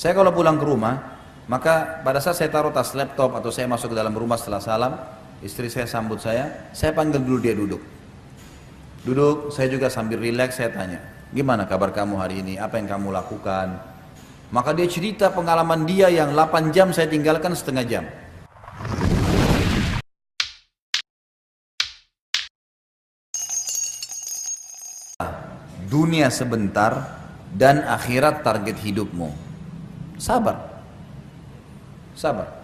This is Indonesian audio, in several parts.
Saya kalau pulang ke rumah, maka pada saat saya taruh tas laptop atau saya masuk ke dalam rumah setelah salam, istri saya sambut saya, saya panggil dulu dia duduk. Duduk, saya juga sambil rileks saya tanya, gimana kabar kamu hari ini, apa yang kamu lakukan? Maka dia cerita pengalaman dia yang 8 jam saya tinggalkan setengah jam. Dunia sebentar dan akhirat target hidupmu. Sabar. Sabar.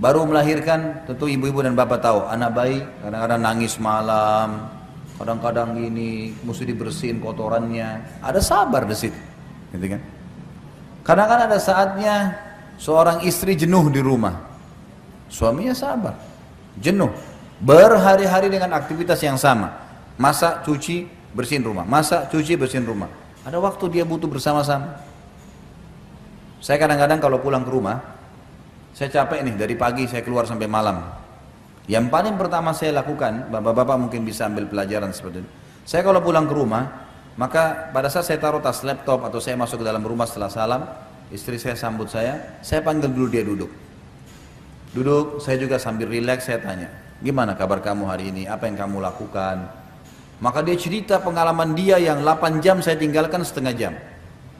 Baru melahirkan, tentu ibu-ibu dan bapak tahu, anak bayi kadang-kadang nangis malam, kadang-kadang ini mesti dibersihin kotorannya. Ada sabar di situ, gitu kan? Kadang-kadang ada saatnya seorang istri jenuh di rumah, suaminya sabar, jenuh, berhari-hari dengan aktivitas yang sama, masak, cuci, bersihin rumah, masak, cuci, bersihin rumah. Ada waktu dia butuh bersama-sama. Saya kadang-kadang kalau pulang ke rumah, saya capek nih dari pagi saya keluar sampai malam. Yang paling pertama saya lakukan, bapak-bapak mungkin bisa ambil pelajaran seperti itu. Saya kalau pulang ke rumah, maka pada saat saya taruh tas laptop atau saya masuk ke dalam rumah setelah salam, istri saya sambut saya, saya panggil dulu dia duduk. Duduk, saya juga sambil rileks saya tanya, gimana kabar kamu hari ini, apa yang kamu lakukan? Maka dia cerita pengalaman dia yang 8 jam saya tinggalkan setengah jam.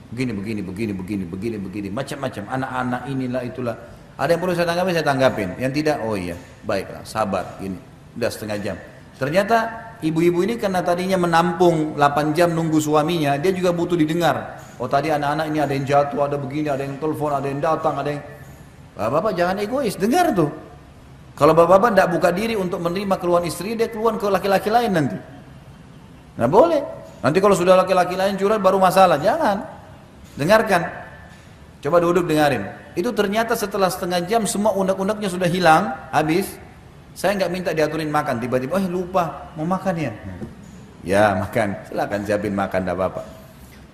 Begini, begini, begini, begini, begini, begini, macam-macam. Anak-anak inilah itulah. Ada yang perlu saya tanggapi, saya tanggapin. Yang tidak, oh iya, baiklah, sabar. Gini, udah setengah jam. Ternyata ibu-ibu ini karena tadinya menampung 8 jam nunggu suaminya, dia juga butuh didengar. Oh tadi anak-anak ini ada yang jatuh, ada begini, ada yang telepon, ada yang datang, ada yang... Bapak-bapak jangan egois, dengar tuh. Kalau bapak-bapak tidak buka diri untuk menerima keluhan istri, dia keluhan ke laki-laki lain nanti. Nah boleh. Nanti kalau sudah laki-laki lain curhat baru masalah, jangan. Dengarkan. Coba duduk dengarin. Itu ternyata setelah setengah jam semua undak-undaknya sudah hilang, habis. Saya nggak minta diaturin makan, tiba-tiba, oh lupa, mau makan ya? Ya makan, silakan siapin makan, tidak apa-apa.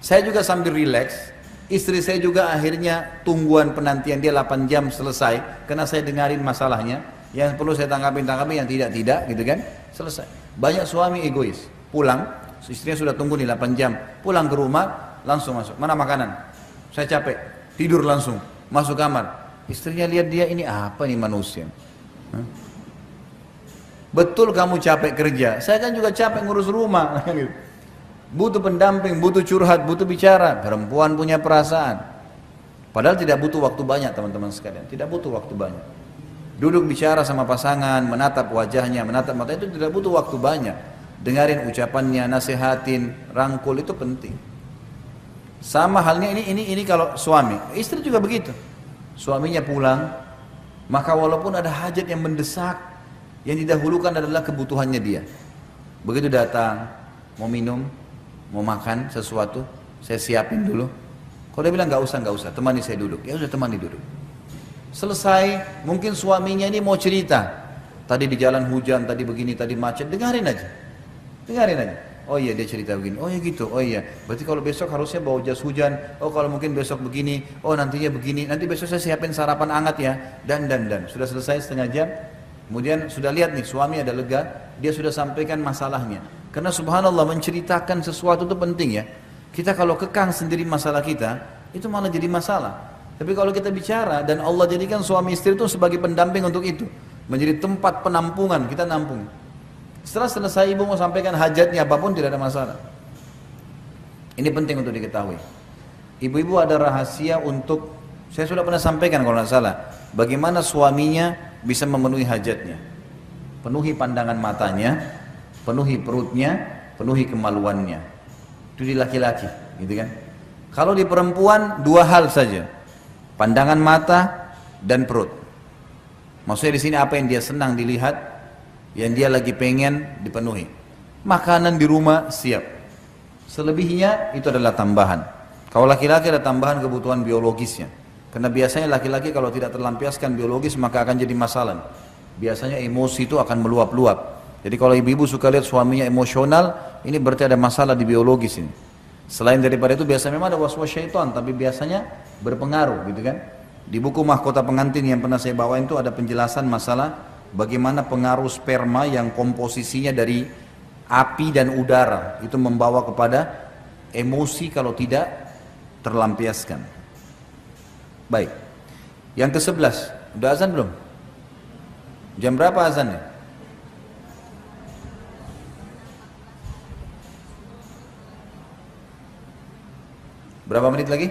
Saya juga sambil rileks, istri saya juga akhirnya tungguan penantian dia 8 jam selesai, karena saya dengarin masalahnya, yang perlu saya tanggapin tanggapin yang tidak tidak gitu kan selesai banyak suami egois pulang istrinya sudah tunggu nih 8 jam pulang ke rumah langsung masuk. Mana makanan? Saya capek, tidur langsung, masuk kamar. Istrinya lihat dia ini apa nih manusia? Betul kamu capek kerja, saya kan juga capek ngurus rumah. Gitu. Butuh pendamping, butuh curhat, butuh bicara. Perempuan punya perasaan. Padahal tidak butuh waktu banyak teman-teman sekalian, tidak butuh waktu banyak. Duduk bicara sama pasangan, menatap wajahnya, menatap mata itu tidak butuh waktu banyak. Dengarin ucapannya, nasihatin, rangkul itu penting. Sama halnya ini ini ini kalau suami, istri juga begitu. Suaminya pulang, maka walaupun ada hajat yang mendesak, yang didahulukan adalah kebutuhannya dia. Begitu datang, mau minum, mau makan sesuatu, saya siapin dulu. Kalau dia bilang nggak usah nggak usah, temani saya duduk. Ya sudah temani duduk. Selesai, mungkin suaminya ini mau cerita. Tadi di jalan hujan, tadi begini, tadi macet, dengarin aja. Dengarin aja. Oh iya dia cerita begini. Oh iya gitu. Oh iya. Berarti kalau besok harusnya bawa jas hujan. Oh kalau mungkin besok begini. Oh nantinya begini. Nanti besok saya siapin sarapan hangat ya. Dan dan dan. Sudah selesai setengah jam. Kemudian sudah lihat nih suami ada lega. Dia sudah sampaikan masalahnya. Karena subhanallah menceritakan sesuatu itu penting ya. Kita kalau kekang sendiri masalah kita. Itu malah jadi masalah. Tapi kalau kita bicara dan Allah jadikan suami istri itu sebagai pendamping untuk itu. Menjadi tempat penampungan. Kita nampung. Setelah selesai ibu mau sampaikan hajatnya apa pun tidak ada masalah. Ini penting untuk diketahui. Ibu-ibu ada rahasia untuk saya sudah pernah sampaikan kalau tidak salah. Bagaimana suaminya bisa memenuhi hajatnya. Penuhi pandangan matanya, penuhi perutnya, penuhi kemaluannya. Itu di laki-laki, gitu kan? Kalau di perempuan dua hal saja. Pandangan mata dan perut. Maksudnya di sini apa yang dia senang dilihat, yang dia lagi pengen dipenuhi. Makanan di rumah siap. Selebihnya itu adalah tambahan. Kalau laki-laki ada tambahan kebutuhan biologisnya. Karena biasanya laki-laki kalau tidak terlampiaskan biologis maka akan jadi masalah. Biasanya emosi itu akan meluap-luap. Jadi kalau ibu-ibu suka lihat suaminya emosional, ini berarti ada masalah di biologis ini. Selain daripada itu biasanya memang ada was-was syaitan, tapi biasanya berpengaruh gitu kan. Di buku Mahkota Pengantin yang pernah saya bawa itu ada penjelasan masalah bagaimana pengaruh sperma yang komposisinya dari api dan udara itu membawa kepada emosi kalau tidak terlampiaskan. Baik. Yang ke sebelas, udah azan belum? Jam berapa azannya? Berapa menit lagi?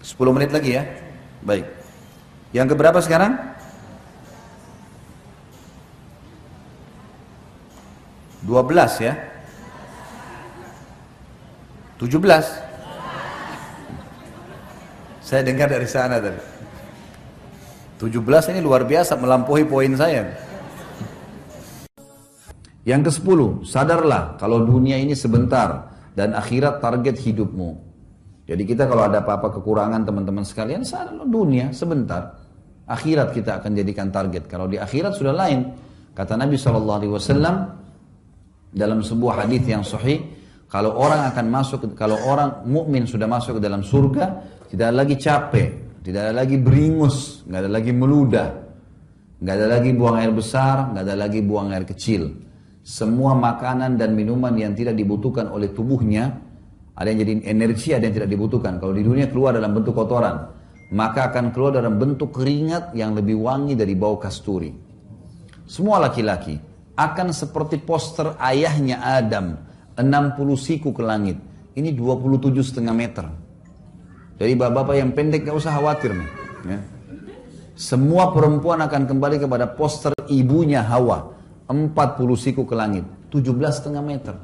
10 menit lagi ya. Baik. Yang keberapa sekarang? 12 ya. 17. Saya dengar dari sana tadi. 17 ini luar biasa melampaui poin saya. Yang ke-10, sadarlah kalau dunia ini sebentar dan akhirat target hidupmu. Jadi kita kalau ada apa-apa kekurangan teman-teman sekalian, sadarlah dunia sebentar. Akhirat kita akan jadikan target. Kalau di akhirat sudah lain. Kata Nabi SAW dalam sebuah hadis yang sahih, kalau orang akan masuk, kalau orang mukmin sudah masuk ke dalam surga, tidak ada lagi capek, tidak ada lagi beringus, nggak ada lagi meludah, nggak ada lagi buang air besar, nggak ada lagi buang air kecil semua makanan dan minuman yang tidak dibutuhkan oleh tubuhnya, ada yang jadi energi, ada yang tidak dibutuhkan. Kalau di dunia keluar dalam bentuk kotoran, maka akan keluar dalam bentuk keringat yang lebih wangi dari bau kasturi. Semua laki-laki akan seperti poster ayahnya Adam, 60 siku ke langit. Ini 27 setengah meter. Jadi bapak-bapak yang pendek gak usah khawatir nih. Ya. Semua perempuan akan kembali kepada poster ibunya Hawa. 40 siku ke langit, 17 setengah meter.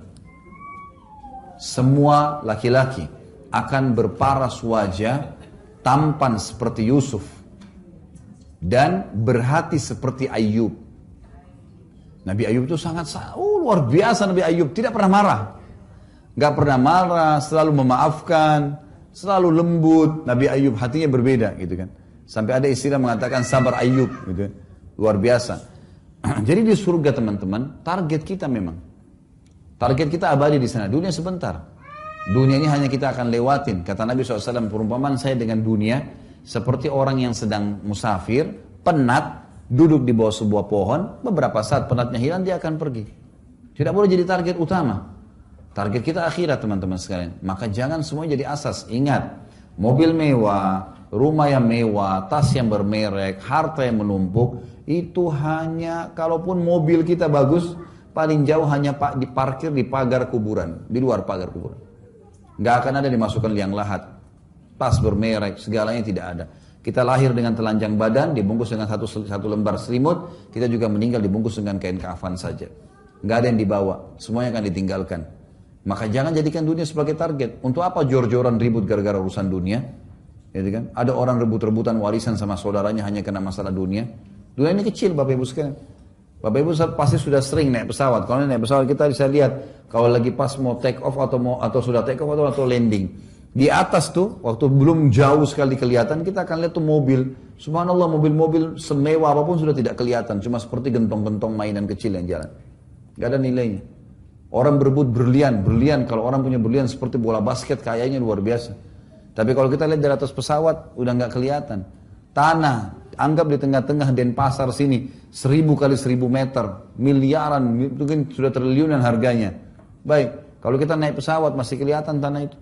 Semua laki-laki akan berparas wajah, tampan seperti Yusuf, dan berhati seperti Ayub. Nabi Ayub itu sangat oh, luar biasa Nabi Ayub, tidak pernah marah. Gak pernah marah, selalu memaafkan, selalu lembut. Nabi Ayub hatinya berbeda gitu kan. Sampai ada istilah mengatakan sabar Ayub gitu. Kan. Luar biasa. Jadi di surga teman-teman, target kita memang. Target kita abadi di sana. Dunia sebentar. Dunia ini hanya kita akan lewatin. Kata Nabi SAW, perumpamaan saya dengan dunia seperti orang yang sedang musafir, penat, duduk di bawah sebuah pohon, beberapa saat penatnya hilang, dia akan pergi. Tidak boleh jadi target utama. Target kita akhirat teman-teman sekalian. Maka jangan semua jadi asas. Ingat, mobil mewah, rumah yang mewah, tas yang bermerek, harta yang menumpuk, itu hanya kalaupun mobil kita bagus paling jauh hanya pak diparkir di pagar kuburan di luar pagar kuburan. Nggak akan ada dimasukkan liang lahat. Tas bermerek segalanya tidak ada. Kita lahir dengan telanjang badan dibungkus dengan satu satu lembar selimut kita juga meninggal dibungkus dengan kain kafan saja. Nggak ada yang dibawa semuanya akan ditinggalkan. Maka jangan jadikan dunia sebagai target. Untuk apa jor-joran ribut gara-gara urusan dunia? Gitu kan? Ada orang rebut-rebutan warisan sama saudaranya hanya karena masalah dunia. Dunia ini kecil Bapak Ibu sekalian. Bapak Ibu pasti sudah sering naik pesawat. Kalau naik pesawat kita bisa lihat kalau lagi pas mau take off atau mau atau sudah take off atau, atau landing. Di atas tuh waktu belum jauh sekali kelihatan kita akan lihat tuh mobil. Subhanallah mobil-mobil semewah apa pun sudah tidak kelihatan. Cuma seperti gentong-gentong mainan kecil yang jalan. Gak ada nilainya. Orang berebut berlian, berlian. Kalau orang punya berlian seperti bola basket kayaknya luar biasa. Tapi kalau kita lihat dari atas pesawat udah nggak kelihatan. Tanah, Anggap di tengah-tengah Denpasar sini, seribu kali seribu meter, miliaran, mungkin sudah triliunan harganya. Baik, kalau kita naik pesawat masih kelihatan tanah itu.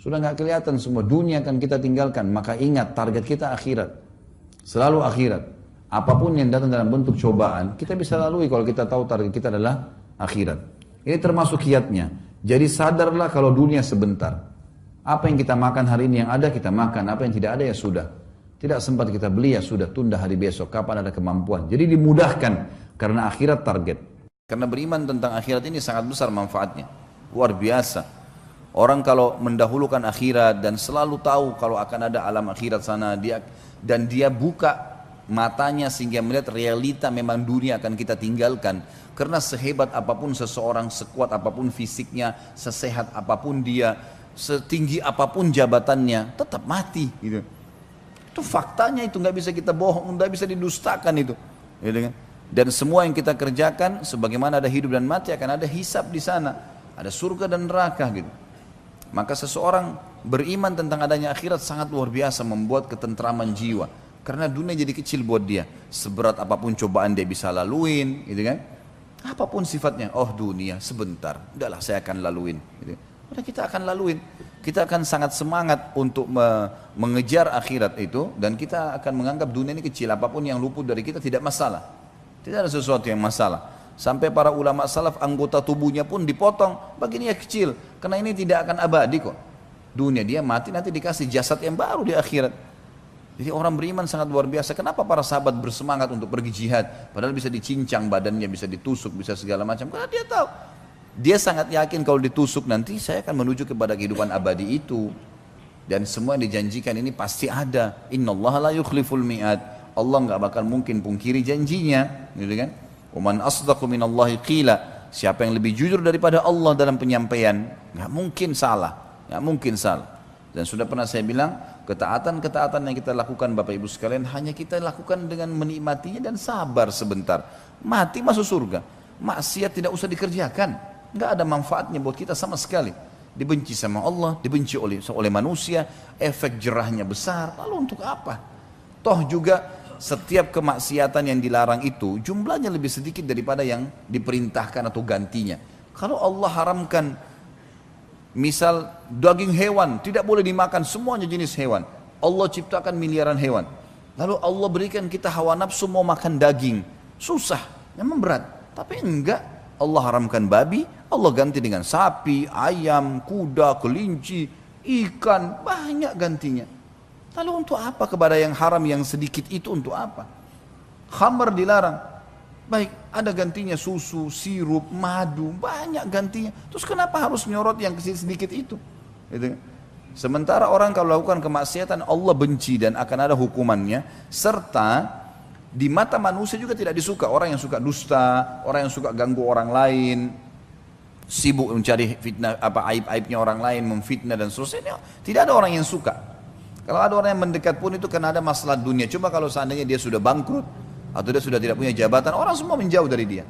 Sudah nggak kelihatan semua, dunia akan kita tinggalkan. Maka ingat target kita akhirat. Selalu akhirat. Apa pun yang datang dalam bentuk cobaan, kita bisa lalui kalau kita tahu target kita adalah akhirat. Ini termasuk kiatnya. Jadi sadarlah kalau dunia sebentar. Apa yang kita makan hari ini yang ada kita makan, apa yang tidak ada ya sudah. Tidak sempat kita beli ya sudah tunda hari besok. Kapan ada kemampuan. Jadi dimudahkan karena akhirat target. Karena beriman tentang akhirat ini sangat besar manfaatnya. Luar biasa. Orang kalau mendahulukan akhirat dan selalu tahu kalau akan ada alam akhirat sana dia dan dia buka matanya sehingga melihat realita memang dunia akan kita tinggalkan karena sehebat apa pun seseorang sekuat apa pun fisiknya sesehat apa pun dia setinggi apa pun jabatannya tetap mati gitu itu faktanya itu nggak bisa kita bohong, nggak bisa didustakan itu. Gitu kan? Dan semua yang kita kerjakan, sebagaimana ada hidup dan mati akan ada hisap di sana, ada surga dan neraka gitu. Maka seseorang beriman tentang adanya akhirat sangat luar biasa membuat ketentraman jiwa. Karena dunia jadi kecil buat dia. Seberat apa pun cobaan dia bisa laluin, gitu kan? Apa pun sifatnya, oh dunia sebentar, udahlah saya akan laluin. Gitu. Udah kita akan laluin. Kita akan sangat semangat untuk me mengejar akhirat itu dan kita akan menganggap dunia ini kecil. Apa pun yang luput dari kita tidak masalah. Tidak ada sesuatu yang masalah. Sampai para ulama salaf anggota tubuhnya pun dipotong. Baginya kecil. Karena ini tidak akan abadi kok. Dunia dia mati nanti dikasih jasad yang baru di akhirat. Jadi orang beriman sangat luar biasa. Kenapa para sahabat bersemangat untuk pergi jihad? Padahal bisa dicincang badannya bisa ditusuk bisa segala macam. Karena dia tahu dia sangat yakin kalau ditusuk nanti saya akan menuju kepada kehidupan abadi itu. Dan semua yang dijanjikan ini pasti ada. Inna Allah la yukhliful mi'ad. Allah nggak bakal mungkin pungkiri janjinya, gitu kan? Uman asdaqu minallahi qila. Siapa yang lebih jujur daripada Allah dalam penyampaian, nggak mungkin salah, nggak mungkin salah. Dan sudah pernah saya bilang, ketaatan-ketaatan yang kita lakukan Bapak Ibu sekalian hanya kita lakukan dengan menikmatinya dan sabar sebentar. Mati masuk surga. Maksiat tidak usah dikerjakan nggak ada manfaatnya buat kita sama sekali. Dibenci sama Allah, dibenci oleh oleh manusia, efek jerahnya besar. Lalu untuk apa? Toh juga setiap kemaksiatan yang dilarang itu jumlahnya lebih sedikit daripada yang diperintahkan atau gantinya. Kalau Allah haramkan misal daging hewan tidak boleh dimakan semuanya jenis hewan. Allah ciptakan miliaran hewan. Lalu Allah berikan kita hawa nafsu mau makan daging. Susah, memang berat. Tapi enggak, Allah haramkan babi, Allah ganti dengan sapi, ayam, kuda, kelinci, ikan, banyak gantinya. Lalu untuk apa kepada yang haram yang sedikit itu untuk apa? Khamar dilarang. Baik, ada gantinya susu, sirup, madu, banyak gantinya. Terus kenapa harus nyorot yang sedikit itu? Gitu. Sementara orang kalau lakukan kemaksiatan Allah benci dan akan ada hukumannya serta di mata manusia juga tidak disuka orang yang suka dusta, orang yang suka ganggu orang lain, sibuk mencari fitnah apa aib-aibnya orang lain, memfitnah dan seterusnya. Tidak ada orang yang suka. Kalau ada orang yang mendekat pun itu karena ada masalah dunia. Cuma kalau seandainya dia sudah bangkrut atau dia sudah tidak punya jabatan, orang semua menjauh dari dia.